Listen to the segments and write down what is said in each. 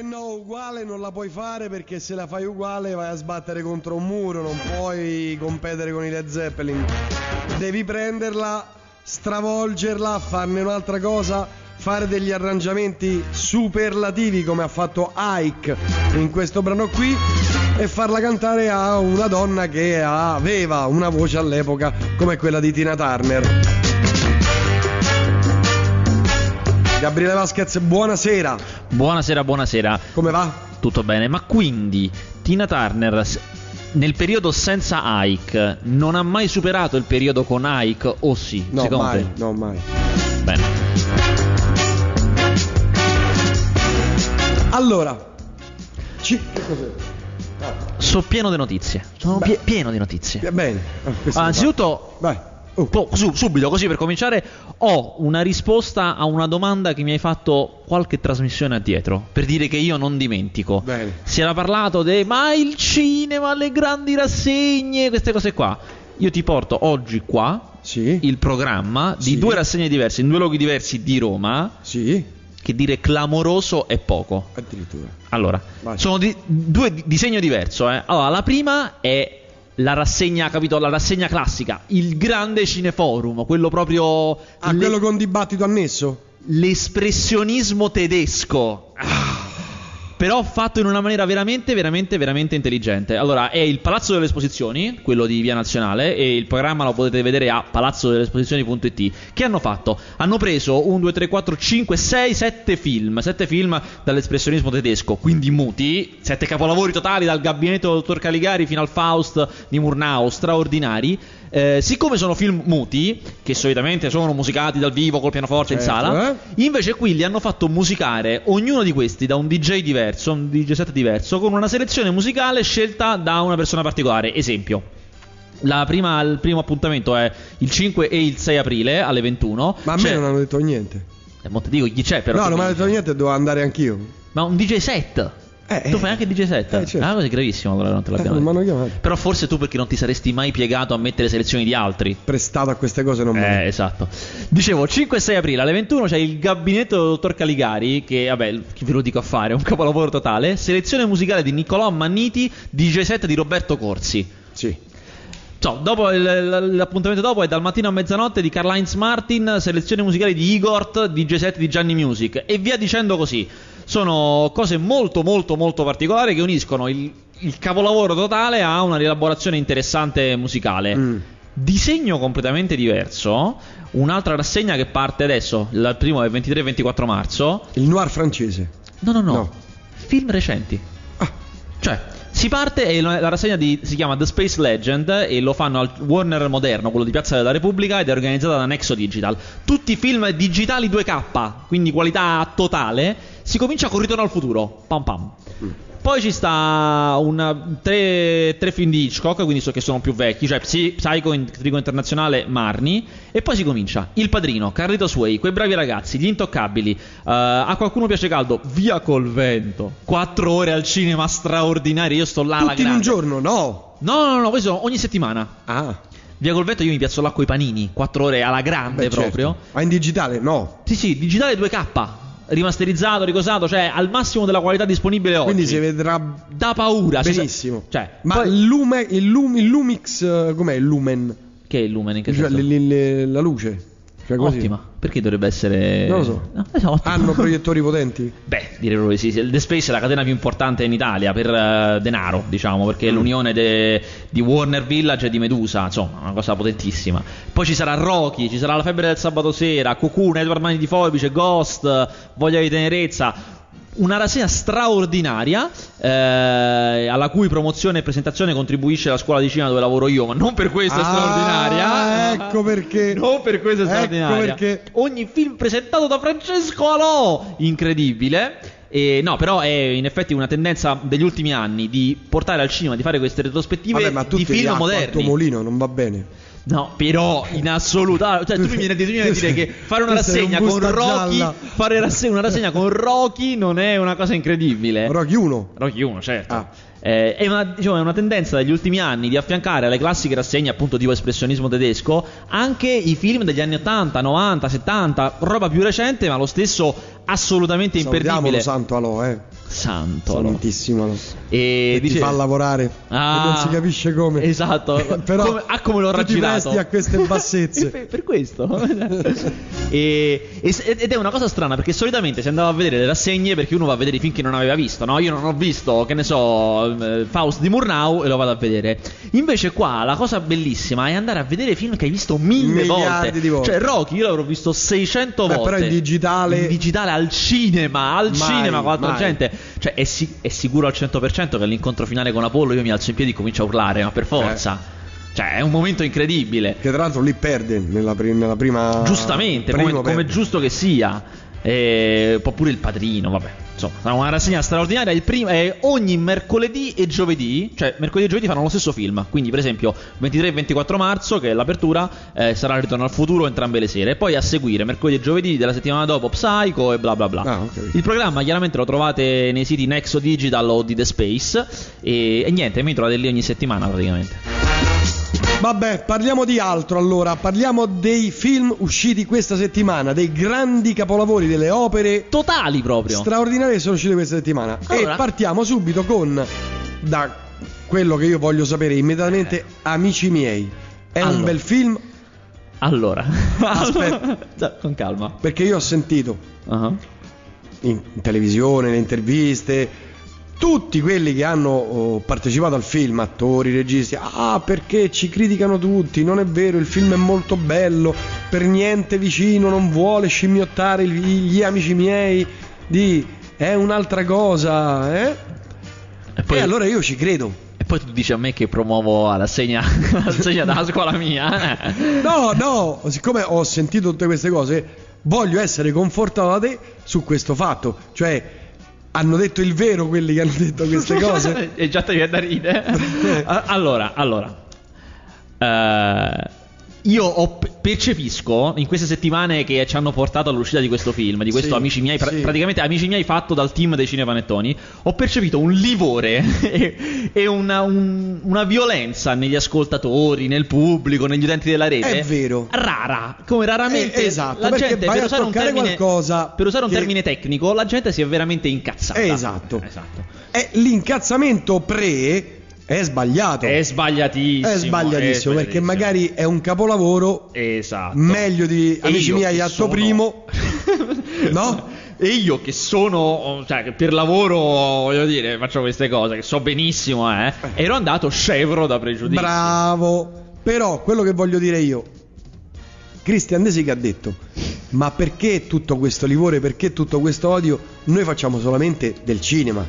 Eh no, uguale non la puoi fare perché se la fai uguale vai a sbattere contro un muro, non puoi competere con i Led Zeppelin. Devi prenderla, stravolgerla, farne un'altra cosa, fare degli arrangiamenti superlativi come ha fatto Ike in questo brano qui e farla cantare a una donna che aveva una voce all'epoca come quella di Tina Turner. Gabriele Vasquez, buonasera. Buonasera, buonasera. Come va? Tutto bene, ma quindi Tina Turner nel periodo senza Ike non ha mai superato il periodo con Ike o sì? No, secondo mai, te? no, mai. Bene. Allora, ci... che cos'è? Sono pieno di notizie. Sono Beh. pie- pieno di notizie. Va bene. Ah, Ah. Vai. Oh. subito, così per cominciare, ho una risposta a una domanda che mi hai fatto qualche trasmissione addietro. Per dire che io non dimentico. Bene. Si era parlato di ma il cinema, le grandi rassegne, queste cose qua. Io ti porto oggi qua Sì. il programma di Sì. due rassegne diverse in due luoghi diversi di Roma. Sì. Che dire clamoroso è poco. Addirittura. Allora, Vai. sono di- due di- disegno diverso. Eh. Allora, la prima è la rassegna, capito? La rassegna classica, il grande cineforum, quello proprio. Ah, le- quello con dibattito annesso? l'espressionismo tedesco. Ah. Però fatto in una maniera veramente, veramente, veramente intelligente. Allora, è il Palazzo delle Esposizioni, quello di Via Nazionale, e il programma lo potete vedere a palazzodelleesposizioni.it. Che hanno fatto? Hanno preso 1, 2, 3, 4, 5, 6, 7 film. 7 film dall'espressionismo tedesco, quindi muti. 7 capolavori totali, dal gabinetto del dottor Caligari fino al Faust di Murnau, straordinari. Eh, siccome sono film muti, che solitamente sono musicati dal vivo col pianoforte in Certo, sala, eh. Invece qui li hanno fatto musicare ognuno di questi da un DJ diverso, un DJ set diverso, con una selezione musicale scelta da una persona particolare. Esempio. La prima- il primo appuntamento è il 5 e il 6 aprile alle 21. Ma a me non hanno detto niente. Eh, mo te dico chi c'è però. no, non mi hanno detto niente, devo andare anch'io. Ma un DJ set. Eh, tu eh. fai anche il DJ set. Eh, certo. Ah, è gravissimo allora non te Eh, l'abbiamo non detto. hanno chiamato. Però forse tu perché non ti saresti mai piegato a mettere selezioni di altri. Prestato a queste cose non me Eh, esatto. Dicevo, 5 e 6 aprile alle 21 c'è il gabinetto del dottor Caligari, che vabbè, ve lo dico a fare, è un capolavoro totale. Selezione musicale di Niccolò Manniti, DJ set di Roberto Corsi. Sì. Ciao, dopo il- l'appuntamento dopo è dal mattino a mezzanotte di Karl-Heinz Martin, selezione musicale di Igort, DJ set di Gianni Music e via dicendo così. Sono cose molto molto molto particolari che uniscono il, il capolavoro totale a una rielaborazione interessante musicale. Mm. Disegno completamente diverso, un'altra rassegna che parte adesso, il primo è il 23 e 24 marzo. Il noir francese. No, no, no, No. film recenti. Ah, Cioè, si parte e la rassegna di- si chiama The Space Legend e lo fanno al Warner Moderno, quello di Piazza della Repubblica, ed è organizzata da Nexo Digital. Tutti film digitali 2K, quindi qualità totale. Si comincia con Ritorno al futuro. Pam pam. Poi ci sta una, tre, tre film di Hitchcock, quindi so che sono più vecchi, cioè Psy- Psycho, Intrigo Internazionale, Marni. E poi si comincia Il Padrino, Carlitos Way, Quei bravi ragazzi, Gli Intoccabili, eh, A qualcuno piace caldo, Via col vento. Quattro ore al cinema straordinari, io sto là alla tutti in un grande. giorno? No. No, no, no, sono ogni settimana. Ah, Via col vento io mi piazzo là coi panini, quattro ore alla grande beh, certo. proprio. Ma in digitale? No. Sì, sì, digitale 2K, rimasterizzato, ricosato, cioè al massimo della qualità disponibile oggi. Quindi si vedrà Da paura. si sa- benissimo. Cioè, Ma poi- il, lume, il, lum- il Lumix, eh, com'è il lumen? Che è il lumen in che Cioè, senso? le- le- la luce. Cioè. Ottima. Perché dovrebbe essere. Non lo so. No, ottimo. Hanno proiettori potenti? Beh, direi proprio sì. The Space è la catena più importante in Italia per eh, denaro, diciamo, perché è Mm. l'unione de- di Warner Village e di Medusa, insomma, una cosa potentissima. Poi ci sarà Rocky, ci sarà La febbre del sabato sera, Cocoon, Edward Mani di Forbice, Ghost, Voglia di tenerezza. Una rassegna straordinaria eh, alla cui promozione e presentazione contribuisce la scuola di cinema dove lavoro io, ma non per questo è Ah, straordinaria. ecco perché. Non per questo è Ecco straordinaria. perché. Ogni film presentato da Francesco Alò, incredibile. E no, però è in effetti una tendenza degli ultimi anni di portare al cinema, di fare queste retrospettive Vabbè, ma di film moderni. mulino, non va bene. No, però in assoluto, ah, cioè tu mi vieni a dire dire che fare una sei un rassegna con Rocky, gialla. fare rasse- una rassegna con Rocky non è una cosa incredibile. Rocky 1. Rocky 1, certo. Ah. Eh, è, una, diciamo, è una tendenza degli ultimi anni di affiancare alle classiche rassegne appunto tipo espressionismo tedesco anche i film degli anni 80, 90, 70, roba più recente ma lo stesso assolutamente Salutiamolo, imperdibile. santo Alò, eh. Santo. Santissimo Alò. E Che dice... ti fa lavorare. Ah, non si capisce come. Esatto. Però come, ah, come l'ho ti raggirato. a queste bassezze. per, per questo. e, ed è una cosa strana perché solitamente si andava a vedere le rassegne perché uno va a vedere i film che non aveva visto, no? Io non ho visto, che ne so, eh, Faust di Murnau e lo vado a vedere. Invece qua la cosa bellissima è andare a vedere film che hai visto mille volte. di volte. Cioè Rocky io l'avrò visto 600 Beh, volte. però in digitale- In digitale al cinema, al Mai, cinema con altra gente. Cioè è, si- è sicuro al 100% che all'incontro finale con Apollo io mi alzo in piedi e comincio a urlare, ma per forza. Eh. Cioè è un momento incredibile. Che tra l'altro lì perde nella, pri- nella prima. Giustamente, come, come è giusto che sia. E, un po' pure il padrino, vabbè. Insomma, sarà una rassegna straordinaria. Il primo è ogni mercoledì e giovedì, cioè mercoledì e giovedì fanno lo stesso film. Quindi, per esempio, 23 e 24 marzo, che è l'apertura, eh, sarà il ritorno al futuro entrambe le sere. E poi a seguire mercoledì e giovedì della settimana dopo Psycho e bla bla bla. Ah, ok. Il programma chiaramente lo trovate nei siti Nexo Digital o di The Space. E, e niente, mi trovate lì ogni settimana praticamente. Vabbè, parliamo di altro allora. Parliamo dei film usciti questa settimana, dei grandi capolavori, delle opere Totali proprio. straordinarie che sono uscite questa settimana. Allora- E partiamo subito con da quello che io voglio sapere immediatamente, Amici miei. È un Allora. bel film allora, Aspetta. Con calma. perché io ho sentito Ah. in, in televisione, nelle interviste, tutti quelli che hanno oh, partecipato al film, attori, registi, ah perché ci criticano tutti, non è vero, il film è molto bello, per niente vicino, non vuole scimmiottare gli amici miei, di è un'altra cosa, eh? E poi, E allora io ci credo. e poi tu dici a me che promuovo la segna, la segna dalla scuola mia. eh. No, no, siccome ho sentito tutte queste cose, voglio essere confortato da te su questo fatto, cioè hanno detto il vero quelli che hanno detto queste cose. e già ti viene da ridere. Allora, allora. Eh, io ho- percepisco in queste settimane che ci hanno portato all'uscita di questo film, di questo Sì, Amici miei, pra- sì. praticamente Amici miei fatto dal team dei cinepanettoni, ho percepito un livore e, e una, un- una violenza negli ascoltatori, nel pubblico, negli utenti della rete. È vero. Rara, come raramente Eh, esatto, la gente per usare, un termine, per usare un che- termine tecnico, la gente si è veramente incazzata. Esatto. Esatto. E l'incazzamento pre è sbagliato. È sbagliatissimo. È sbagliatissimo perché magari è un capolavoro Esatto. meglio di Amici miei atto sono- primo. No? E io che sono, cioè che per lavoro, voglio dire, faccio queste cose, che so benissimo, eh, ero andato scevro da pregiudizi. Bravo. Però quello che voglio dire io, Christian De Sica ha detto, ma perché tutto questo livore, perché tutto questo odio? Noi facciamo solamente del cinema,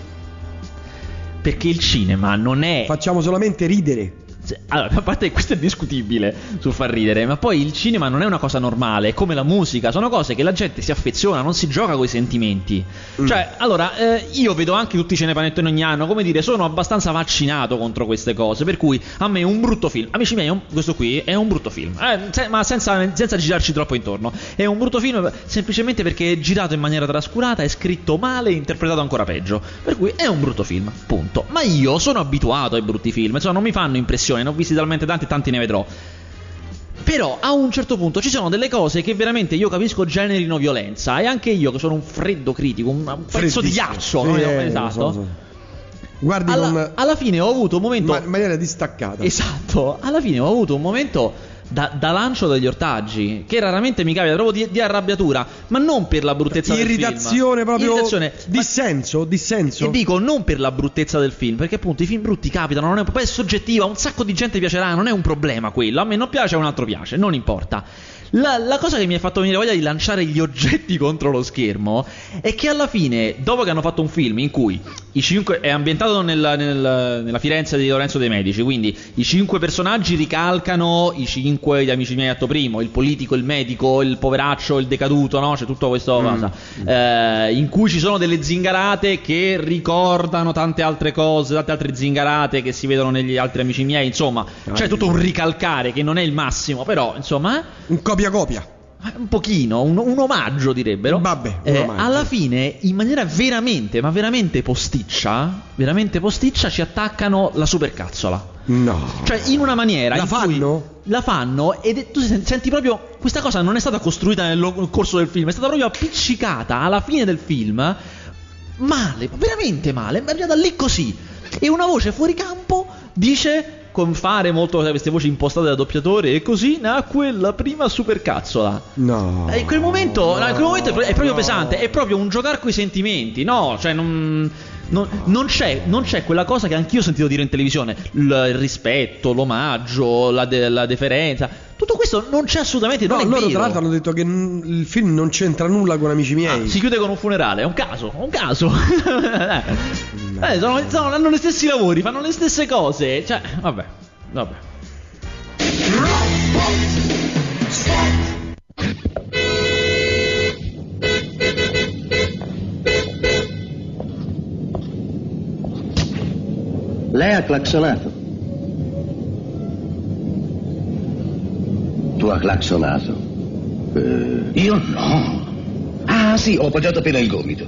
Perché il cinema non è... facciamo solamente ridere. Cioè, Allora, a parte che questo è discutibile sul far ridere, ma poi il cinema non è una cosa normale, è come la musica, sono cose che la gente si affeziona, non si gioca con i sentimenti. Mm. Cioè, allora, eh, io vedo anche tutti i cinepanettoni ogni anno, come dire, sono abbastanza vaccinato contro queste cose, per cui a me un brutto film, amici miei, un- questo qui è un brutto film, eh, se- ma senza, senza girarci troppo intorno, è un brutto film semplicemente perché è girato in maniera trascurata, è scritto male e interpretato ancora peggio, per cui è un brutto film, punto. Ma io sono abituato ai brutti film, insomma non mi fanno impressione, ne ho visti talmente tanti tanti ne vedrò. Però a un certo punto ci sono delle cose che veramente io capisco generino violenza e anche io che sono un freddo critico, un, pezzo di ghiaccio, Sì, eh, esatto. so, so. Guardi Alla, con alla fine ho avuto un momento ma- in maniera distaccata. Esatto, alla fine ho avuto un momento da, da lancio degli ortaggi, che raramente mi capita, proprio di, di arrabbiatura, ma non per la bruttezza del film. Irritazione proprio Irritazione, ma- dissenso, dissenso. e dico non per la bruttezza del film, perché appunto i film brutti capitano, non è, poi è soggettiva, un sacco di gente piacerà, non è un problema quello. A me non piace, a un altro piace, non importa. La, la cosa che mi ha fatto venire voglia di lanciare gli oggetti contro lo schermo è che alla fine, dopo che hanno fatto un film in cui i cinque, è ambientato nel- nel- nella Firenze di Lorenzo De Medici, quindi i cinque personaggi ricalcano i cinque di Amici miei atto primo, il politico, il medico, il poveraccio, il decaduto, no? C'è tutta questa cosa. Eh, in cui ci sono delle zingarate che ricordano tante altre cose, tante altre zingarate che si vedono negli altri amici miei, insomma, c'è tutto un ricalcare che non è il massimo, però, insomma. Un copia copia. un pochino, un, un omaggio direbbero. Vabbè, Eh, omaggio. alla fine, in maniera veramente, ma veramente posticcia, veramente posticcia, ci attaccano la supercazzola. No. Cioè, in una maniera. La fanno? la fanno è- tu sen- senti proprio. Questa cosa non è stata costruita nel corso del film, è stata proprio appiccicata alla fine del film. Male, veramente male. È arrivata lì così. E una voce fuori campo dice. Con fare molto queste voci impostate da doppiatore, e così nacque la prima supercazzola. No. E in quel momento, no, in quel momento è, pro- è proprio no. pesante, è proprio un giocare coi sentimenti, no? Cioè, non, non- non c'è, non c'è quella cosa che anch'io ho sentito dire in televisione: il, rispetto, l'omaggio, la, de- la deferenza. Tutto questo non c'è assolutamente. No, non loro vero. tra l'altro hanno detto che mm, il film non c'entra nulla con Amici miei. Ah, si chiude con un funerale, è un caso, è un caso. Eh, sono- sono- hanno gli stessi lavori, fanno le stesse cose. Cioè, vabbè, vabbè. Lei ha clacsonato. Tu ha clacsonato. Eh, Io no. Ah sì, ho appoggiato appena il gomito.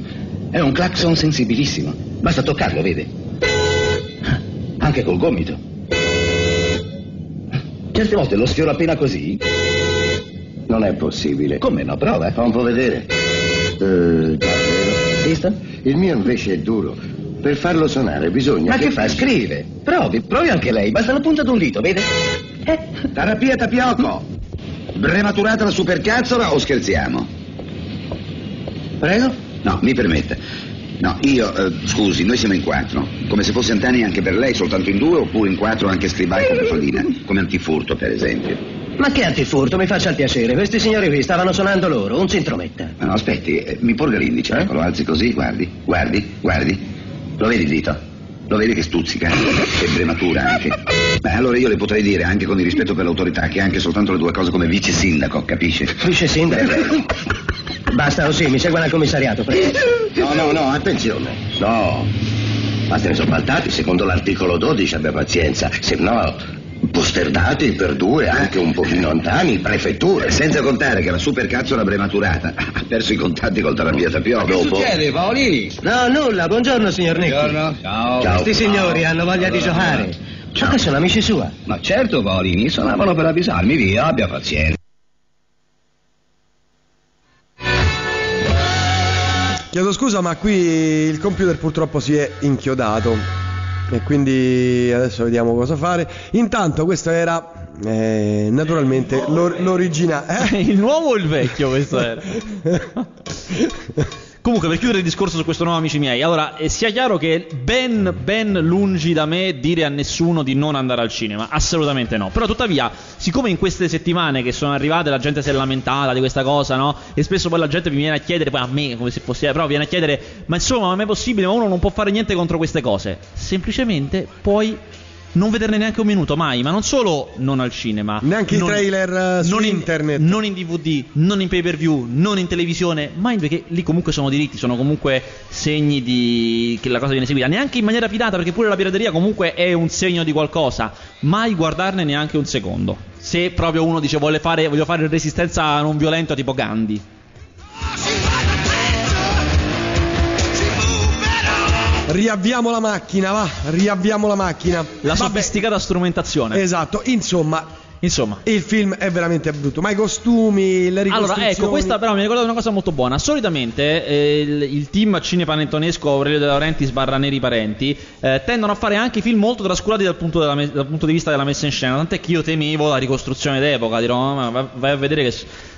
È un clacson sensibilissimo. Basta toccarlo, vede? Anche col gomito. Certe volte lo sfioro appena così. non è possibile. Come no, prova. Fa un po' vedere. Eh, davvero? Visto? Il mio invece è duro. Per farlo suonare bisogna Ma che fa? Scrive. Provi, provi anche lei. Basta la punta d'un dito, vede? Eh. Terapia tapiocco. Brematurata la supercazzola o scherziamo? Prego? No, mi permetta. No, io, eh, scusi, noi siamo in quattro. Come se fosse Antani anche per lei, soltanto in due, oppure in quattro anche Scribai con Pefallina. Come antifurto, per esempio. Ma che antifurto, mi faccia il piacere. Questi signori qui stavano suonando loro, un si intrometta. Ma no, aspetti, eh, mi porga l'indice, Eh? ecco, lo alzi così, guardi, guardi, guardi. Lo vedi il dito? Lo vedi che stuzzica? Che brematura anche. Beh, allora io le potrei dire, anche con il rispetto per l'autorità, che anche soltanto le due cose come vice sindaco, capisce? Vice sindaco. Basta così, mi segua al commissariato, prego. No, no, no, attenzione. No, ma se ne sono faltati, secondo l'articolo 12 abbia pazienza, se no posterdati per due, anche un pochino lontani, prefetture. Senza contare che la supercazzola brematurata ha perso i contatti col terapia tapiocco. Dopo. Paoli? No, nulla, buongiorno signor Nicky. Ciao. Ciao. Questi signori hanno voglia di giocare. Ma che sono amici sua? Ma certo, Paolini, suonavano per avvisarmi, via, abbia pazienza. Chiedo scusa, ma qui il computer purtroppo si è inchiodato. E quindi adesso vediamo cosa fare. Intanto, questo era eh, naturalmente l'or- l'originale. Eh? il nuovo o il vecchio questo era? Comunque, per chiudere il discorso su questo nuovo amici miei, allora, eh, sia chiaro che ben, ben lungi da me dire a nessuno di non andare al cinema, assolutamente no. Però, tuttavia, siccome in queste settimane che sono arrivate la gente si è lamentata di questa cosa, no? E spesso poi la gente mi viene a chiedere, poi a me come se fosse, però viene a chiedere, ma insomma, ma è possibile? Ma uno non può fare niente contro queste cose. Semplicemente poi non vederne neanche un minuto, mai, ma non solo non al cinema, Neanche i non- trailer, eh, su non in- internet. non in DVD, non in pay per view, non in televisione, mai perché lì comunque sono diritti, sono comunque segni di che la cosa viene seguita, neanche in maniera pirata perché pure la pirateria comunque è un segno di qualcosa, mai guardarne neanche un secondo. Se proprio uno dice vuole fare, voglio fare resistenza non violenta tipo Gandhi. Riavviamo la macchina, va, riavviamo la macchina. La Vabbè, sofisticata strumentazione. Esatto, insomma, Insomma, il film è veramente brutto. Ma i costumi, le Allora, ricostruzioni... ecco, questa però mi ha ricordato una cosa molto buona. Solitamente eh, il, il team cinepanettonesco Aurelio De Laurentiis barra Neri Parenti eh, tendono a fare anche film molto trascurati dal punto, della dal punto di vista della messa in scena. Tant'è che io temevo la ricostruzione d'epoca. Dirò, "Oh, ma va- vai a vedere che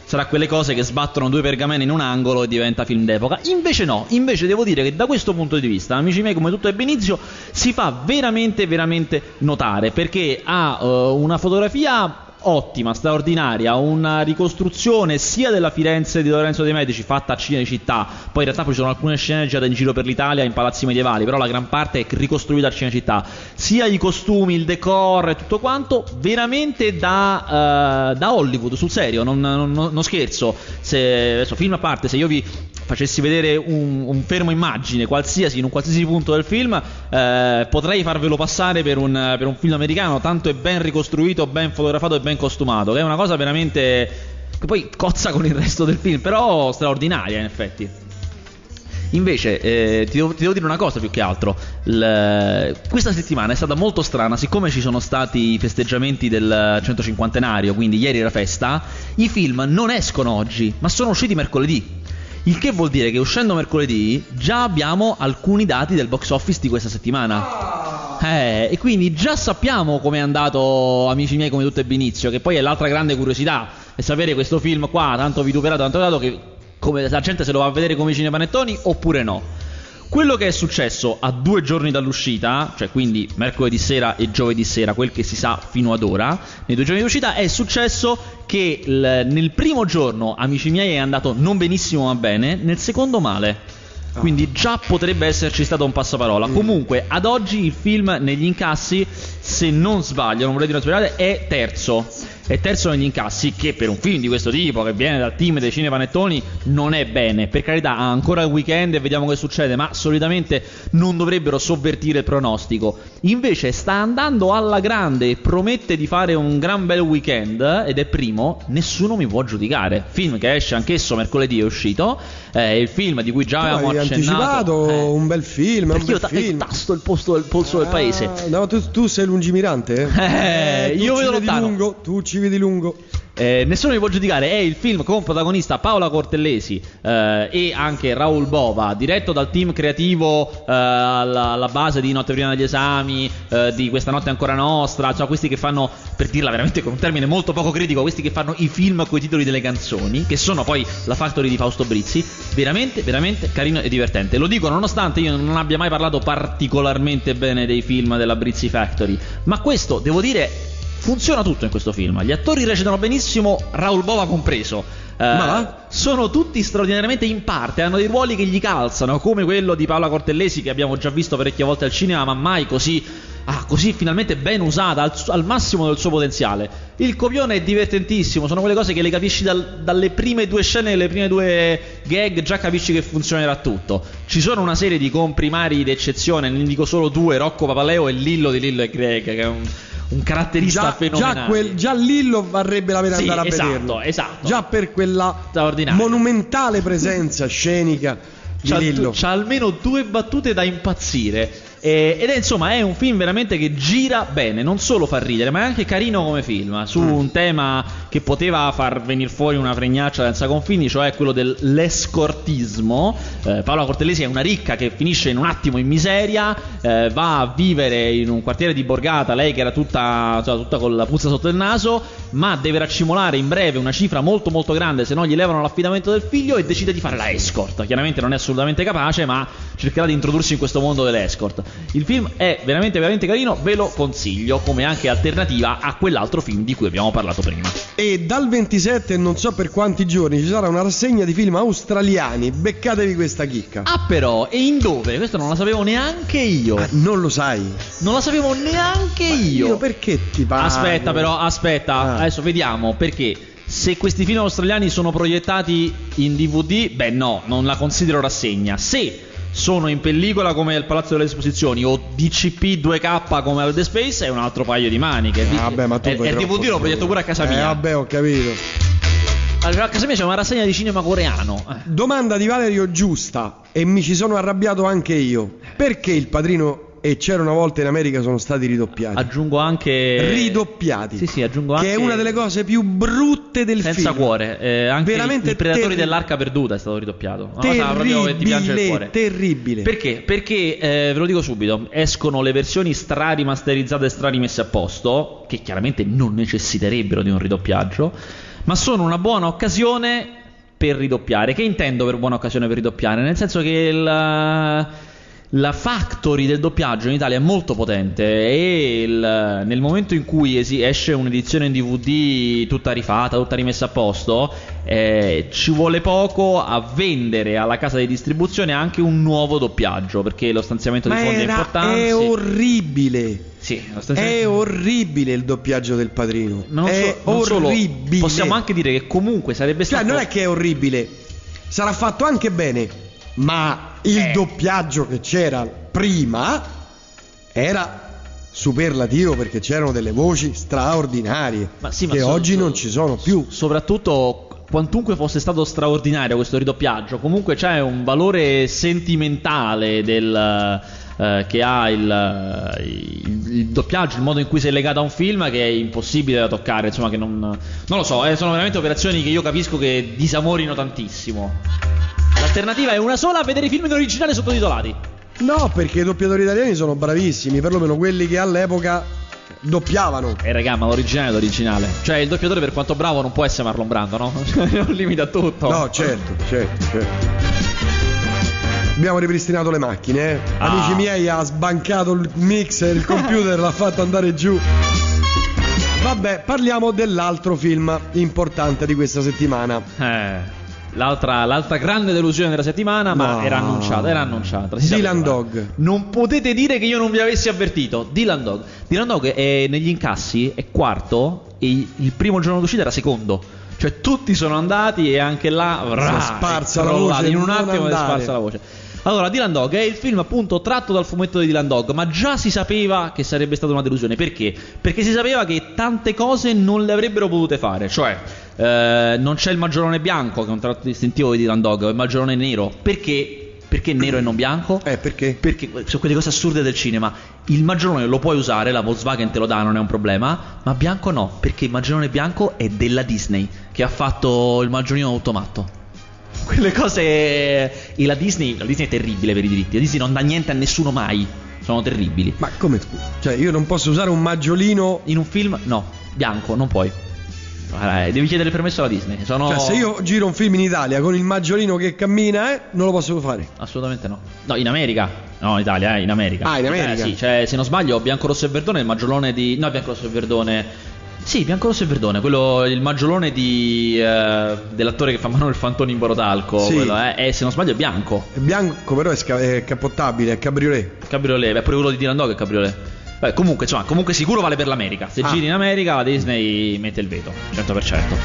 sarà quelle cose che sbattono due pergamene in un angolo e diventa film d'epoca. Invece no, invece devo dire che da questo punto di vista, amici miei, come tutto ebbe inizio, si fa veramente, veramente notare perché ha eh, una fotografia ottima, straordinaria, una ricostruzione sia della Firenze di Lorenzo De Medici fatta a Cinecittà, poi in realtà poi ci sono alcune scene girate in giro per l'Italia in palazzi medievali, però la gran parte è ricostruita a Cinecittà, sia i costumi, il decor e tutto quanto, veramente da, eh, da Hollywood, sul serio, non, non- non scherzo, se, adesso film a parte, se io vi facessi vedere un, un fermo immagine qualsiasi in un qualsiasi punto del film eh, potrei farvelo passare per un, per un film americano tanto è ben ricostruito ben fotografato e ben costumato che è una cosa veramente che poi cozza con il resto del film, però straordinaria in effetti. Invece, eh, ti, devo, ti, devo, dire una cosa più che altro. L- questa settimana è stata molto strana, siccome ci sono stati i festeggiamenti del 150enario, quindi ieri era festa, i film non escono oggi, ma sono usciti mercoledì. Il che vuol dire che uscendo mercoledì già abbiamo alcuni dati del box office di questa settimana. Eh, e quindi già sappiamo com'è andato, amici miei, come tutto ebbe inizio, che poi è l'altra grande curiosità, è sapere questo film qua, tanto vituperato, tanto dato che come la gente se lo va a vedere come cinepanettoni oppure no. Quello che è successo a due giorni dall'uscita, cioè quindi mercoledì sera e giovedì sera, quel che si sa fino ad ora, nei due giorni di uscita, è successo che l- nel primo giorno, amici miei, è andato non benissimo ma bene, nel secondo male. Ah. Quindi già potrebbe esserci stato un passaparola. Mm. Comunque, ad oggi il film negli incassi, se non sbaglio, non vorrei dire una spiegare, è terzo e terzo negli incassi, che per un film di questo tipo, che viene dal team dei cinepanettoni, non è bene. Per carità, ha ancora il weekend e vediamo che succede, ma solitamente non dovrebbero sovvertire il pronostico. Invece sta andando alla grande e promette di fare un gran bel weekend, ed è primo, nessuno mi può giudicare. Film che esce anch'esso mercoledì è uscito, è il film di cui già tu avevamo accennato. anticipato eh, un bel film, un bel io film. tasto il, posto del polso ah, del paese. No, tu, tu sei lungimirante? Eh, eh io vedo lontano. Lungo, tu ci vedi lungo. Eh, nessuno mi può giudicare, è il film con protagonista Paola Cortellesi eh, e anche Raul Bova, diretto dal team creativo eh, alla, alla, base di Notte prima degli esami, eh, di Questa notte ancora nostra, cioè questi che fanno, per dirla veramente con un termine molto poco critico, questi che fanno i film con i titoli delle canzoni, che sono poi la Factory di Fausto Brizzi, veramente, veramente carino e divertente. Lo dico nonostante io non abbia mai parlato particolarmente bene dei film della Brizzi Factory, ma questo, devo dire, funziona tutto in questo film. Gli attori recitano benissimo, Raul Bova compreso. Uh, Ma sono tutti straordinariamente in parte, hanno dei ruoli che gli calzano, come quello di Paola Cortellesi che abbiamo già visto parecchie volte al cinema, ma mai così, ah, così finalmente ben usata, al, al, massimo del suo potenziale. Il copione è divertentissimo, sono quelle cose che le capisci dal, dalle prime due scene, le prime due gag, già capisci che funzionerà tutto. Ci sono una serie di comprimari d'eccezione, ne dico solo due, Rocco Papaleo e Lillo di Lillo e Greg, che è un un caratterista già, fenomenale. Già, quel, già Lillo varrebbe la pena sì, andare a esatto, vederlo. Esatto. Già per quella monumentale presenza scenica di c'ha, Lillo. C'ha almeno due battute da impazzire. Eh, ed è insomma è un film veramente che gira bene, non solo fa ridere, ma è anche carino come film, su mm. un tema che poteva far venire fuori una fregnaccia senza confini, cioè quello dell'escortismo. Eh, Paola Cortellesi è una ricca che finisce in un attimo in miseria, eh, va a vivere in un quartiere di Borgata, lei che era tutta, cioè, tutta con la puzza sotto il naso, ma deve raccimolare in breve una cifra molto molto grande se no gli levano l'affidamento del figlio e decide di fare la escort. Chiaramente non è assolutamente capace, ma cercherà di introdursi in questo mondo dell'escort. Il film è veramente veramente carino, ve lo consiglio come anche alternativa a quell'altro film di cui abbiamo parlato prima. E dal 27 non so per quanti giorni ci sarà una rassegna di film australiani, beccatevi questa chicca. Ah però, e in dove? Questo non lo sapevo neanche io. Ah, non lo sai? Non lo sapevo neanche Ma io. io. perché ti parlo? Aspetta però, aspetta, ah. adesso vediamo perché se questi film australiani sono proiettati in DVD, beh no, non la considero rassegna. Se sono in pellicola come al Palazzo delle Esposizioni o DCP 2K come al The Space è un altro paio di maniche. Ah, vabbè, ma tu è, è DVD l'ho proietto pure a casa mia. Eh, vabbè, ho capito. Allora, a casa mia c'è una rassegna di cinema coreano. Eh. Domanda di Valerio giusta e mi ci sono arrabbiato anche io. Perché il padrino e c'era una volta in America sono stati ridoppiati. Aggiungo anche ridoppiati. Sì, sì, aggiungo anche che è una delle cose più brutte del senza film. Senza cuore, eh, anche Veramente i predatori terri... dell'arca perduta è stato ridoppiato. Una terribile, cosa proprio che ti piange il cuore. Terribile. Perché? Perché eh, ve lo dico subito, escono le versioni stra rimasterizzate e stra rimesse a posto, che chiaramente non necessiterebbero di un ridoppiaggio, ma sono una buona occasione per ridoppiare. Che intendo per buona occasione per ridoppiare? Nel senso che il la factory del doppiaggio in Italia è molto potente e il, nel momento in cui esi, esce un'edizione in DVD tutta rifatta, tutta rimessa a posto, eh, ci vuole poco a vendere alla casa di distribuzione anche un nuovo doppiaggio perché lo stanziamento Ma di fondi era, è importante. È orribile. Sì, è orribile il doppiaggio del padrino. Non è so, orribile. Solo, possiamo anche dire che comunque sarebbe cioè, stato. Cioè, non è che è orribile, sarà fatto anche bene ma il eh. doppiaggio che c'era prima era superlativo perché c'erano delle voci straordinarie ma sì, ma che so, oggi so, non ci sono più. Soprattutto quantunque fosse stato straordinario questo ridoppiaggio, comunque c'è un valore sentimentale del, eh, che ha il, il, il doppiaggio, il modo in cui sei legato a un film che è impossibile da toccare, insomma che non, non lo so, eh, sono veramente operazioni che io capisco che disamorino tantissimo. L'alternativa è una sola, vedere i film in originale sottotitolati. No, perché i doppiatori italiani sono bravissimi, perlomeno quelli che all'epoca doppiavano. Eh, raga, ma l'originale è l'originale. Cioè, il doppiatore per quanto bravo non può essere Marlon Brando, no? C'è un limite a tutto. No, certo, certo, certo. Abbiamo ripristinato le macchine, eh. Ah. Amici miei, ha sbancato il mixer, il computer, l'ha fatto andare giù. Vabbè, parliamo dell'altro film importante di questa settimana. Eh. L'altra, l'altra grande delusione della settimana, ma No. era annunciata, era annunciata. si Dylan sapeva. Dog. Non potete dire che io non vi avessi avvertito. Dylan Dog. Dylan Dog è negli incassi, è quarto e il primo giorno d'uscita era secondo. Cioè tutti sono andati e anche là è sparsa la crollato. voce, In un non attimo è andare. sparsa la voce. Allora, Dylan Dog è il film appunto tratto dal fumetto di Dylan Dog, ma già si sapeva che sarebbe stata una delusione. Perché? Perché si sapeva che tante cose non le avrebbero potute fare. Cioè, eh, non c'è il maggiolone bianco, che è un tratto distintivo di Dylan Dog, è il maggiolone nero. Perché? Perché nero e non bianco? Eh, perché? Perché sono quelle cose assurde del cinema. Il maggiolone lo puoi usare, la Volkswagen te lo dà, non è un problema. Ma bianco no, perché il maggiolone bianco è della Disney, che ha fatto il maggiolino automatto. Quelle cose. E la Disney, la Disney è terribile per i diritti. La Disney non dà niente a nessuno mai. Sono terribili. Ma come? Cioè, io non posso usare un maggiolino. In un film, no, bianco, non puoi. Guarda, devi chiedere permesso alla Disney. Sono... Cioè, se io giro un film in Italia con il maggiolino che cammina, eh, non lo posso fare. Assolutamente no. No, in America. No, in Italia, eh, in America. Ah, in America? Eh, sì, cioè, se non sbaglio, Bianco Rosso e Verdone, il maggiolone di. No, Bianco Rosso e Verdone. Sì, Bianco Rosso e Verdone, quello, il maggiolone di, eh, dell'attore che fa Manuel Fantoni in Borotalco. Sì. Quello, eh, è, se non sbaglio, è bianco. È bianco, però è, sca- è cappottabile, è cabriolet. Cabriolet, beh, pure quello di Dylan Dog è cabriolet. Beh, comunque, insomma, comunque sicuro vale per l'America. Se Ah. giri in America, la Disney mette il veto, 100%.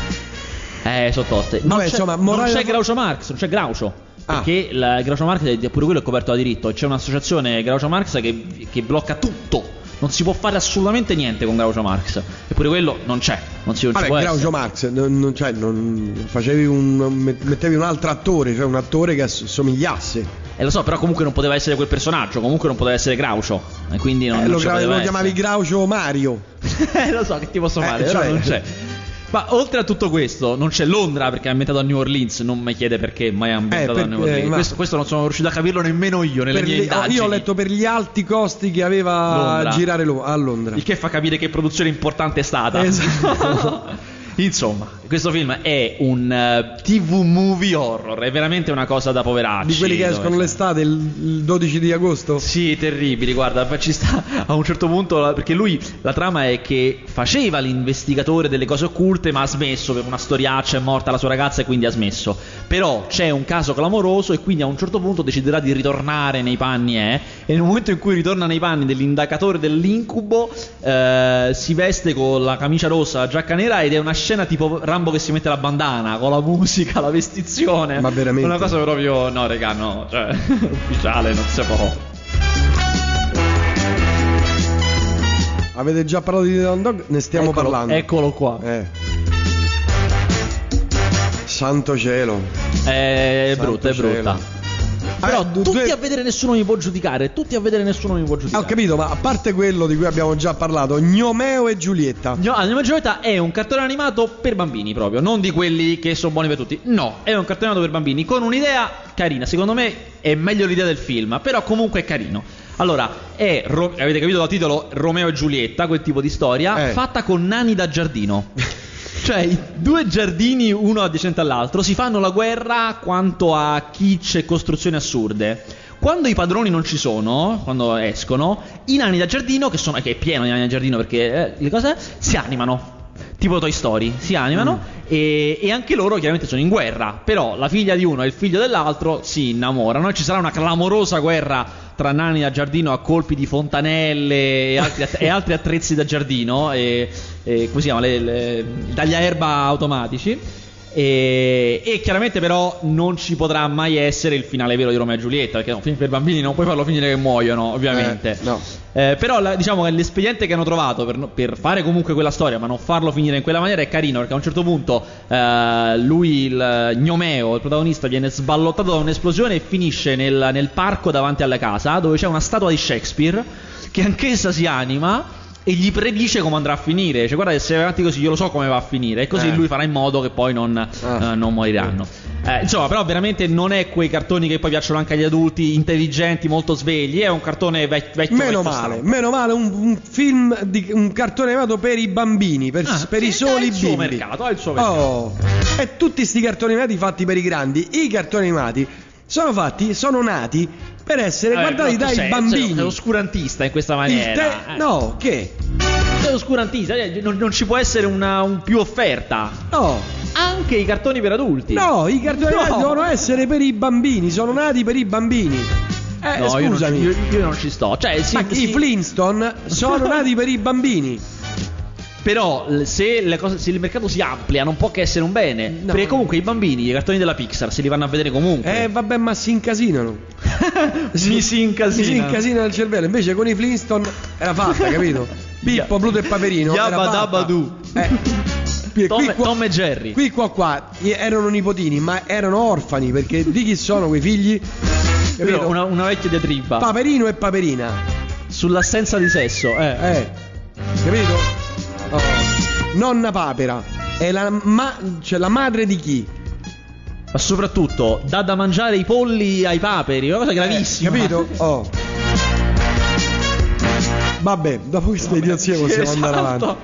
Eh, sono toste. Non Vabbè, c'è, insomma, non c'è Groucho Marx, non c'è Groucho. Ah. Perché il Groucho Marx è pure quello è coperto da diritto. C'è un'associazione Groucho Marx che, che blocca tutto. Non si può fare assolutamente niente con Groucho Marx. Eppure quello non c'è. Non si, non Vabbè, può Groucho essere. Marx, non, non- cioè, non facevi un. met- mettevi un altro attore, cioè un attore che ass- somigliasse. Eh, lo so, però comunque non poteva essere quel personaggio. Comunque non poteva essere Groucho. E quindi non, Eh, non lo, gra- lo chiamavi Groucho Mario. Eh, lo so che ti posso Eh, fare, cioè- però non c'è. Ma oltre a tutto questo, non c'è Londra perché è ambientato a New Orleans. Non mi chiede perché mai è ambientato Eh, a New Orleans. ma- Questo, questo non sono riuscito a capirlo nemmeno io nelle Per mie gli- indagini. io ho letto per gli alti costi che aveva Londra. a girare lo- a Londra. Il che fa capire che produzione importante è stata. Esatto. Insomma, questo film è un eh, TV movie horror. È veramente una cosa da poveracci. Di quelli che escono l'estate, il, il 12 di agosto. Sì, terribili, guarda, ci sta a un certo punto, perché lui, la trama è che faceva l'investigatore delle cose occulte, ma ha smesso per una storiaccia, è morta la sua ragazza e quindi ha smesso. Però c'è un caso clamoroso e quindi a un certo punto deciderà di ritornare nei panni, eh, e nel momento in cui ritorna nei panni dell'indagatore dell'incubo, eh, si veste con la camicia rossa, la giacca nera ed è una scena tipo Rambo che si mette la bandana, con la musica, la vestizione. Ma veramente? Una cosa proprio, no, regà, no, cioè, ufficiale, non si può. Avete già parlato di Dylan Dog? Ne stiamo Eccolo- parlando. Eccolo qua. Eh. Santo cielo. È Santo brutta, è cielo. brutta. Però Eh, tutti due- a vedere nessuno mi può giudicare. Tutti a vedere nessuno mi può Ah, giudicare. ho capito, ma a parte quello di cui abbiamo già parlato, Gnomeo e Giulietta. No, Anima Giulietta è un cartone animato per bambini proprio, non di quelli che sono buoni per tutti. No, è un cartone animato per bambini con un'idea carina. Secondo me è meglio l'idea del film, però comunque è carino. Allora, è, avete capito dal titolo, Romeo e Giulietta, quel tipo di storia, Eh. fatta con nani da giardino. Cioè, due giardini, uno adiacente all'altro, si fanno la guerra quanto a kitsch e costruzioni assurde. Quando i padroni non ci sono, quando escono, i nani da giardino, che, sono, che è pieno di nani da giardino perché eh, le cose si animano. Tipo Toy Story, si animano e, e anche loro chiaramente sono in guerra. Però la figlia di uno e il figlio dell'altro si innamorano e ci sarà una clamorosa guerra tra nani da giardino a colpi di fontanelle e altri, att- e altri attrezzi da giardino, e, e come si chiama? Le, le- tagliaerba automatici. E, e chiaramente però non ci potrà mai essere il finale vero di Romeo e Giulietta, perché è un film per bambini non puoi farlo finire che muoiono, ovviamente. Eh, no. Eh, però la- diciamo che l'espediente che hanno trovato per, per fare comunque quella storia, ma non farlo finire in quella maniera è carino, perché a un certo punto eh, lui, il gnomeo, il protagonista, viene sballottato da un'esplosione e finisce nel, nel parco davanti alla casa, dove c'è una statua di Shakespeare, che anch'essa si anima e gli predice come andrà a finire. Cioè, guarda, se vai avanti così, io lo so come va a finire. E così Eh. lui farà in modo che poi non, Ah. eh, non moriranno. Eh, insomma, però veramente non è quei cartoni che poi piacciono anche agli adulti, intelligenti, molto svegli. È un cartone vec- vecchio. Meno vecchio male, stampo. meno male, un, un film, di, un cartone animato per i bambini, per, Ah, per i sì, soli ha il suo bimbi. mercato, ha il suo mercato. Oh, e tutti sti cartoni animati fatti per i grandi, i cartoni animati sono fatti, sono nati per essere Vabbè, guardati però tu dai sei- bambini. Sei oscurantista in questa maniera. te- eh. no, che? Sei oscurantista. eh, Non, non ci può essere una un più offerta. No, Anche i cartoni per adulti. no, i cartoni No. devono essere per i bambini, sono nati per i bambini. Eh, No, io non, ci, scusami. io, io non ci sto. Cioè, sì, Ma sì, i Flintstone sono nati per i bambini. Però se, le cose- se il mercato si amplia non può che essere un bene. No. Perché comunque i bambini, i cartoni della Pixar, se li vanno a vedere comunque. Eh, vabbè, ma si incasinano. Mi si incasinano. Si incasinano il cervello. Invece con i Flintstone era fatta, capito? Pippo, Pluto e Paperino. Yabba dabba doo. Eh. Tom, qui qua- Tom e Jerry. Qui qua qua erano nipotini, ma erano orfani perché di chi sono quei figli? Capito? una, una vecchia diatriba Paperino e Paperina. sull'assenza di sesso. Eh. Eh. Capito? Oh. Nonna Papera. È la, ma- cioè, la madre di chi? Ma soprattutto dà da mangiare i polli ai paperi, una cosa gravissima. Eh, capito? Oh. Vabbè, dopo questa idiozie possiamo Esatto. andare avanti.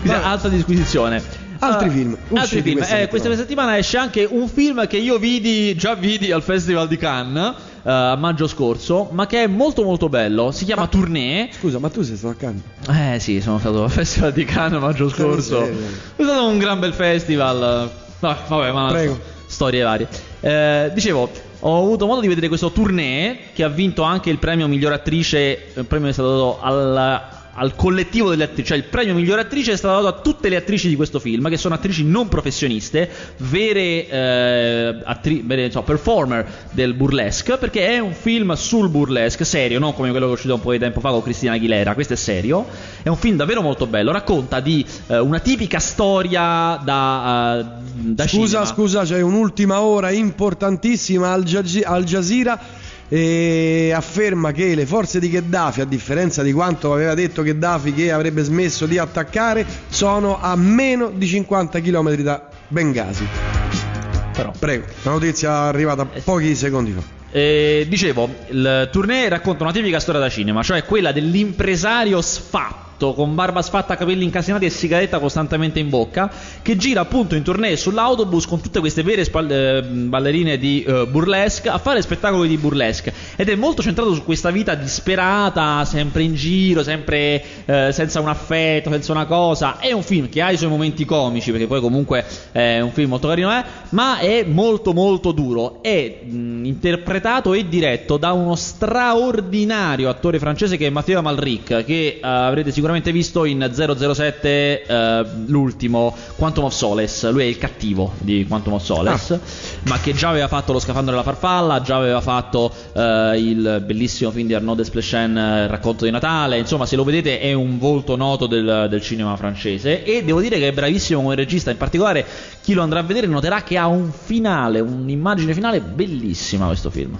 Questa è alta disquisizione. Altri Ah, film Altri film. questa Eh, questa settimana. esce anche un film che io vidi, già vidi al Festival di Cannes a maggio scorso, ma che è molto molto bello. Si chiama Ma- Tournée. Scusa, ma tu sei stato accanto? Eh sì, sono stato al Festival di Cannes maggio scorso. È stato un gran bel festival. No, vabbè, ma Prego. storie varie. Eh, dicevo, ho avuto modo di vedere questo tournée che ha vinto anche il premio miglior attrice. Il premio è stato dato al, al collettivo delle attrici, cioè il premio miglior attrice è stato dato a tutte le attrici di questo film, che sono attrici non professioniste, vere, eh, attri- vere, insomma, performer del burlesque, perché è un film sul burlesque, serio, non come quello che è uscito un po' di tempo fa con Cristina Aguilera, questo è serio, è un film davvero molto bello, racconta di eh, una tipica storia da, eh, da Scusa, cinema. scusa, c'è un'ultima ora importantissima al, Jazi- Al Jazeera e afferma che le forze di Gheddafi, a differenza di quanto aveva detto Gheddafi che avrebbe smesso di attaccare, sono a meno di 50 km da Benghazi. Però. Prego, la notizia è arrivata pochi secondi fa. Eh, dicevo, il tournée racconta una tipica storia da cinema, cioè quella dell'impresario sfatto con barba sfatta, capelli incasinati e sigaretta costantemente in bocca, che gira appunto in tournée sull'autobus con tutte queste vere spal- eh, ballerine di eh, burlesque a fare spettacoli di burlesque ed è molto centrato su questa vita disperata, sempre in giro, sempre eh, senza un affetto, senza una cosa. È un film che ha i suoi momenti comici, perché poi comunque è un film molto carino, eh, ma è molto molto duro. È mh, interpretato e diretto da uno straordinario attore francese che è Matteo Amalric, che eh, avrete sicuramente visto in 007 eh, l'ultimo Quantum of Solace. Lui è il cattivo di Quantum of Solace, ma che già aveva fatto Lo scafandro della farfalla, già aveva fatto eh, il bellissimo film di Arnaud Desplechin, eh, Il racconto di Natale. Insomma, se lo vedete è un volto noto del, del cinema francese e devo dire che è bravissimo come regista, in particolare chi lo andrà a vedere noterà che ha un finale, un'immagine finale bellissima questo film.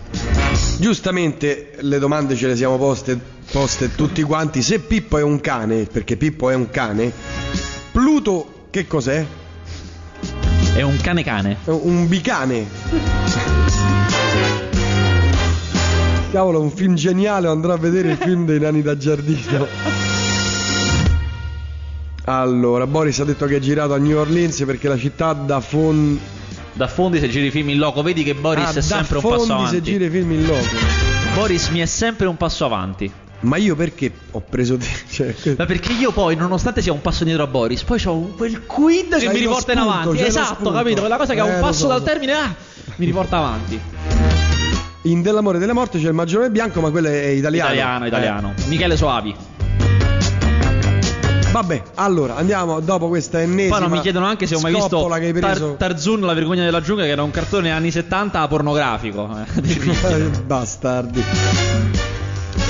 Giustamente le domande ce le siamo poste, poste tutti quanti. Se Pippo è un cane, perché Pippo è un cane, Pluto che cos'è? È un cane cane. È Un bicane. Cavolo, un film geniale, andrò a vedere il film dei nani da giardino. Allora, Boris ha detto che è girato a New Orleans perché la città da fon... Da fondi se giri i film in loco, vedi che Boris ah, è da sempre un fondi passo se avanti. gira i film in loco. Boris mi è sempre un passo avanti. Ma io perché ho preso te? Cioè, Ma perché io poi, nonostante sia un passo indietro a Boris, poi ho quel quid che mi riporta in spunto, avanti. c'hai lo Esatto, capito? Quella cosa che ha Eh, un passo so, dal termine, ah, mi riporta avanti. in Dell'amore e della morte c'è il maggiore bianco, ma quello è italiano. Italiano, Eh. italiano. Michele Soavi. Vabbè, allora andiamo dopo questa ennesima. Poi non mi chiedono anche se ho mai visto. Tar- Tarzun, la vergogna della giungla, che era un cartone anni 70 pornografico. Eh, Bastardi.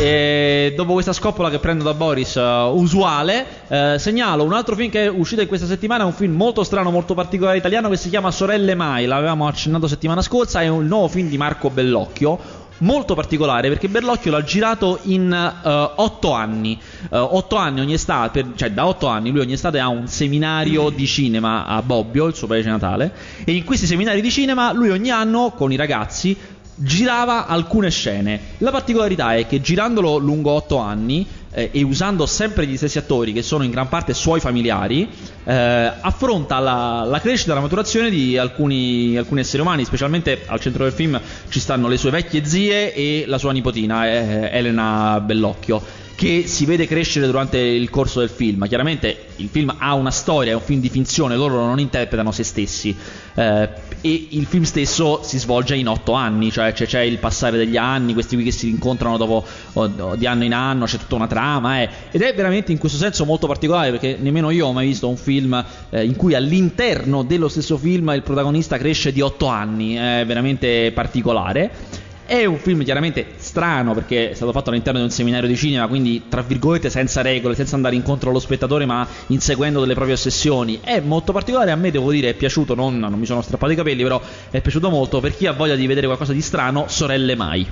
E dopo questa scoppola che prendo da Boris, uh, usuale, eh, segnalo un altro film che è uscito in questa settimana, è un film molto strano, molto particolare italiano che si chiama Sorelle Mai, l'avevamo accennato settimana scorsa, è un nuovo film di Marco Bellocchio. Molto particolare perché Bellocchio l'ha girato in uh, otto anni. Uh, otto anni ogni estate, per- cioè da otto anni lui ogni estate ha un seminario di cinema a Bobbio, il suo paese natale. E in questi seminari di cinema lui ogni anno con i ragazzi girava alcune scene. La particolarità è che girandolo lungo otto anni eh, e usando sempre gli stessi attori, che sono in gran parte suoi familiari, eh, affronta la, la crescita e la maturazione di alcuni, alcuni esseri umani, specialmente al centro del film ci stanno le sue vecchie zie e la sua nipotina, eh, Elena Bellocchio che si vede crescere durante il corso del film. Chiaramente il film ha una storia, è un film di finzione, loro non interpretano se stessi. eh, e il film stesso si svolge in otto anni, cioè c'è, c'è il passare degli anni, questi qui che si incontrano dopo o- o di anno in anno, c'è tutta una trama. eh. ed è veramente in questo senso molto particolare perché nemmeno io ho mai visto un film eh, in cui all'interno dello stesso film il protagonista cresce di otto anni, è veramente particolare. È un film chiaramente strano perché è stato fatto all'interno di un seminario di cinema, quindi tra virgolette senza regole, senza andare incontro allo spettatore, ma inseguendo delle proprie ossessioni. È molto particolare, a me devo dire è piaciuto, non, non mi sono strappato i capelli, però è piaciuto molto per chi ha voglia di vedere qualcosa di strano, Sorelle Mai.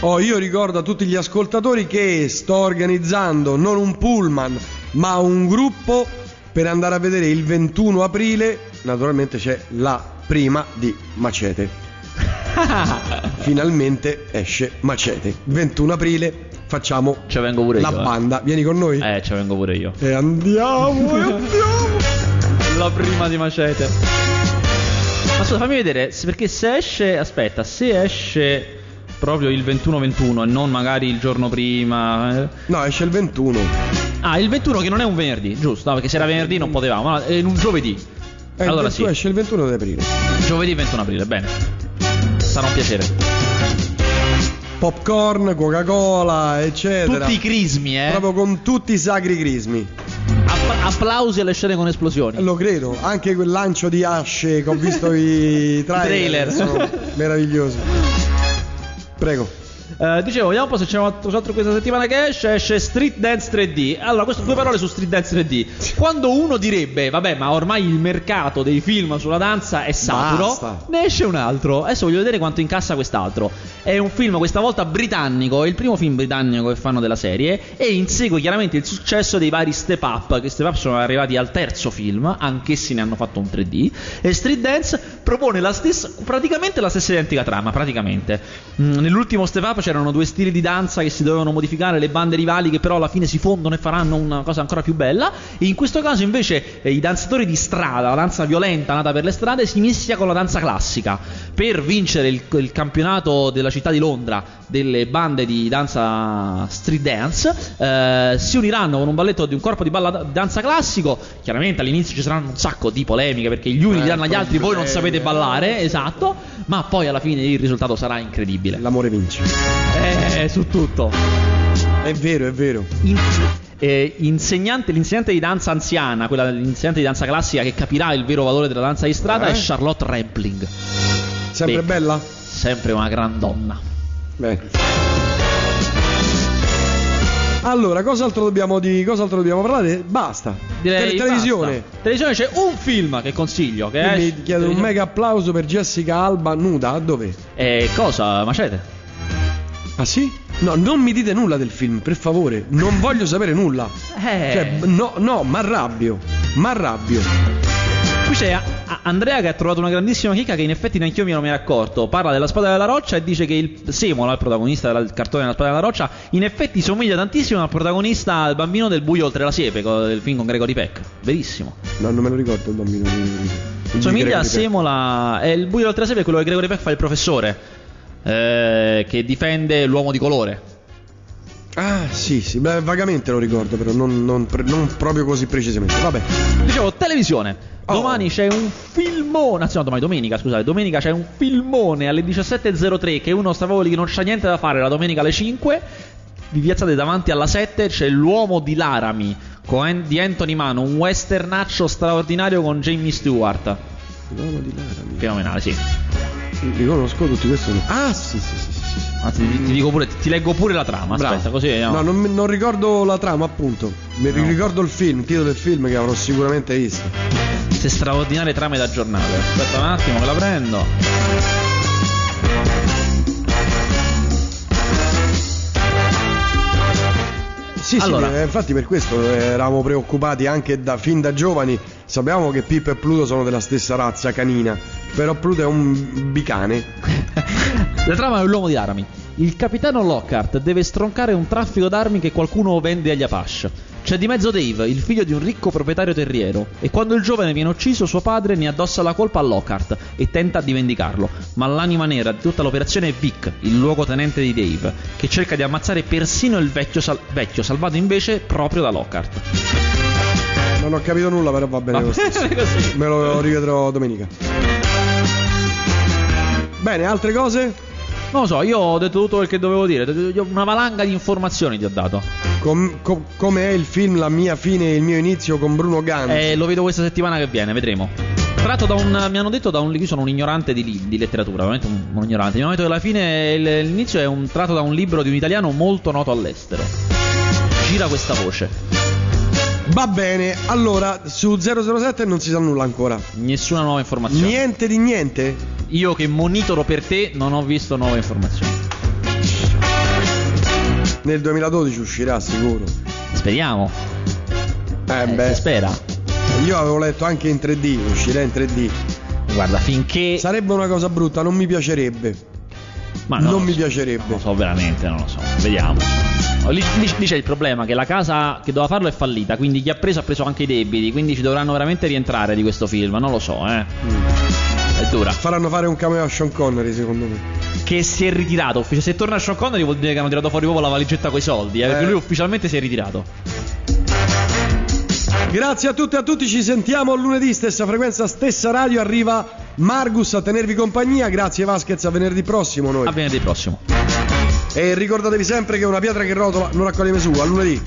Oh, io ricordo a tutti gli ascoltatori che sto organizzando non un pullman, ma un gruppo per andare a vedere il 21 aprile. Naturalmente c'è la prima di Macete. Finalmente esce Macete. 21 aprile facciamo la io. eh. banda. Vieni con noi? Eh, ci vengo pure io. E andiamo, e andiamo. La prima di Macete. Ma scusa, fammi vedere, perché se esce, aspetta, se esce proprio il 21-21 e non magari il giorno prima... eh. No, esce il 21. Ah, il 21 che non è un venerdì, giusto? No, perché se era venerdì non potevamo, no, è in un giovedì. Eh, il allora 21 sì, esce il 21 di aprile. giovedì 21 aprile, bene. Sarà un piacere. Popcorn, Coca-Cola, eccetera. Tutti i crismi, eh. Proprio con tutti i sacri crismi. App- applausi alle scene con esplosioni. Lo credo, anche quel lancio di asce che ho visto i trailer, trailer. sono meravigliosi. Prego. Eh, dicevo, vediamo un po' se c'è qualcos'altro questa settimana che esce. Esce Street Dance 3D. Allora, queste due parole su Street Dance 3D. Quando uno direbbe, vabbè, ma ormai il mercato dei film sulla danza è saturo, Basta. ne esce un altro. Adesso voglio vedere quanto incassa quest'altro. È un film, questa volta britannico, è il primo film britannico che fanno della serie. E insegue chiaramente il successo dei vari step up. Che step up sono arrivati al terzo film, anch'essi ne hanno fatto un 3D. E Street Dance propone la stessa, praticamente la stessa identica trama. Praticamente. Mm, nell'ultimo step up c'erano due stili di danza che si dovevano modificare, le bande rivali che però alla fine si fondono e faranno una cosa ancora più bella. E in questo caso invece eh, i danzatori di strada, la danza violenta nata per le strade, si mischia con la danza classica. Per vincere il, il campionato della città di Londra delle bande di danza street dance, eh, si uniranno con un balletto di un corpo di balla- danza classico. Chiaramente all'inizio ci saranno un sacco di polemiche perché gli uni Eh, diranno agli altri voi non problemi, sapete ballare, esatto, ma poi alla fine il risultato sarà incredibile. L'amore vince. Eh, su tutto. È vero, è vero. In- eh, insegnante, l'insegnante di danza anziana, quella l'insegnante di danza classica che capirà il vero valore della danza di strada Eh? è Charlotte Rampling. Sempre Beh. bella? Sempre una gran donna. Bene. Allora, cos'altro dobbiamo, di, cos'altro dobbiamo parlare? Basta. Direi Tele- televisione. Televisione c'è un film che consiglio. Che è Io mi chiedo un mega applauso per Jessica Alba nuda. Dove? Eh, cosa? Macete? Ah sì? No, non mi dite nulla del film, per favore. Non voglio sapere nulla. Eh. Cioè, no, no, m'arrabbio. M'arrabbio. Qui c'è A- A- Andrea che ha trovato una grandissima chicca che in effetti neanche io mi ero mai accorto. Parla della spada della roccia e dice che il Semola, il protagonista del cartone della spada della roccia, in effetti somiglia tantissimo al protagonista, al bambino del buio oltre la siepe, del film con Gregory Peck. Verissimo. No, non me lo ricordo il bambino. di- di Somiglia a. Semola. È il buio oltre la siepe, è quello che Gregory Peck fa il professore. Eh, che difende l'uomo di colore. Ah, sì, sì, beh, vagamente lo ricordo, però non, non pre- non proprio così precisamente. Vabbè. Dicevo, televisione. Oh. Domani c'è un filmone. Anzi, no, domani domenica, scusate. Domenica c'è un filmone alle 17.03 che uno stavoli che non c'ha niente da fare la domenica alle 5. Vi piazzate davanti alla 7, c'è l'uomo di Laramie con di Anthony Mano, un westernaccio straordinario con Jamie Stewart. L'uomo di Laramie. Fenomenale, sì. Li conosco tutti questi. Ah, sì, sì, sì. sì. Anzi, ti, ti dico pure, ti leggo pure la trama. Bravo. Aspetta, così vediamo. No, non, non ricordo la trama, appunto. Mi No. ricordo il film, il titolo del film che avrò sicuramente visto. Queste straordinarie trame da giornale. Aspetta un attimo che la prendo. Sì, Allora. sì, eh, infatti per questo eh, eravamo preoccupati anche da, fin da giovani. Sappiamo che Pippo e Pluto sono della stessa razza canina, però Pluto è un bicane. La trama è l'uomo di armi. Il capitano Lockhart deve stroncare un traffico d'armi che qualcuno vende agli Apache. C'è di mezzo Dave, il figlio di un ricco proprietario terriero, e quando il giovane viene ucciso suo padre ne addossa la colpa a Lockhart e tenta di vendicarlo. Ma l'anima nera di tutta l'operazione è Vic, il luogotenente di Dave, che cerca di ammazzare persino il vecchio, sal- vecchio salvato invece proprio da Lockhart. Non ho capito nulla, però va bene Va così. Me lo rivedrò domenica. Bene, altre cose? Non lo so, io ho detto tutto quel che dovevo dire, una valanga di informazioni ti ho dato. Com- co- come è il film La mia fine e il mio inizio con Bruno Ganzi? Eh, lo vedo questa settimana che viene, vedremo. Tratto da un. Mi hanno detto da un. Io sono un ignorante di, di letteratura, veramente un, un ignorante. Mi hanno detto che alla fine l'inizio è un tratto da un libro di un italiano molto noto all'estero. Gira questa voce. Va bene, allora su 007 non si sa nulla ancora. Nessuna nuova informazione. Niente di niente? Io che monitoro per te non ho visto nuove informazioni. Nel 2012 uscirà sicuro. Speriamo. Eh, Eh, beh, si spera. io avevo letto anche in 3D, uscirà in 3D. Guarda, finché. Sarebbe una cosa brutta, non mi piacerebbe. Ma non lo mi so. piacerebbe. Non lo so, veramente, non lo so. Vediamo. Oh, Lì, lì- lì c'è il problema che la casa che doveva farlo è fallita, quindi chi ha preso ha preso anche i debiti, quindi ci dovranno veramente rientrare di questo film, non lo so, eh. È dura. Faranno fare un cameo a Sean Connery, secondo me. Che si è ritirato. Se torna Sean Connery vuol dire che hanno tirato fuori proprio la valigetta coi soldi, eh, perché Eh. lui ufficialmente si è ritirato. Grazie a tutti e a tutti, ci sentiamo lunedì, stessa frequenza, stessa radio. Arriva Margus a tenervi compagnia. Grazie Vasquez, a venerdì prossimo noi. A venerdì prossimo. E ricordatevi sempre che una pietra che rotola non raccoglie mesura. A lunedì.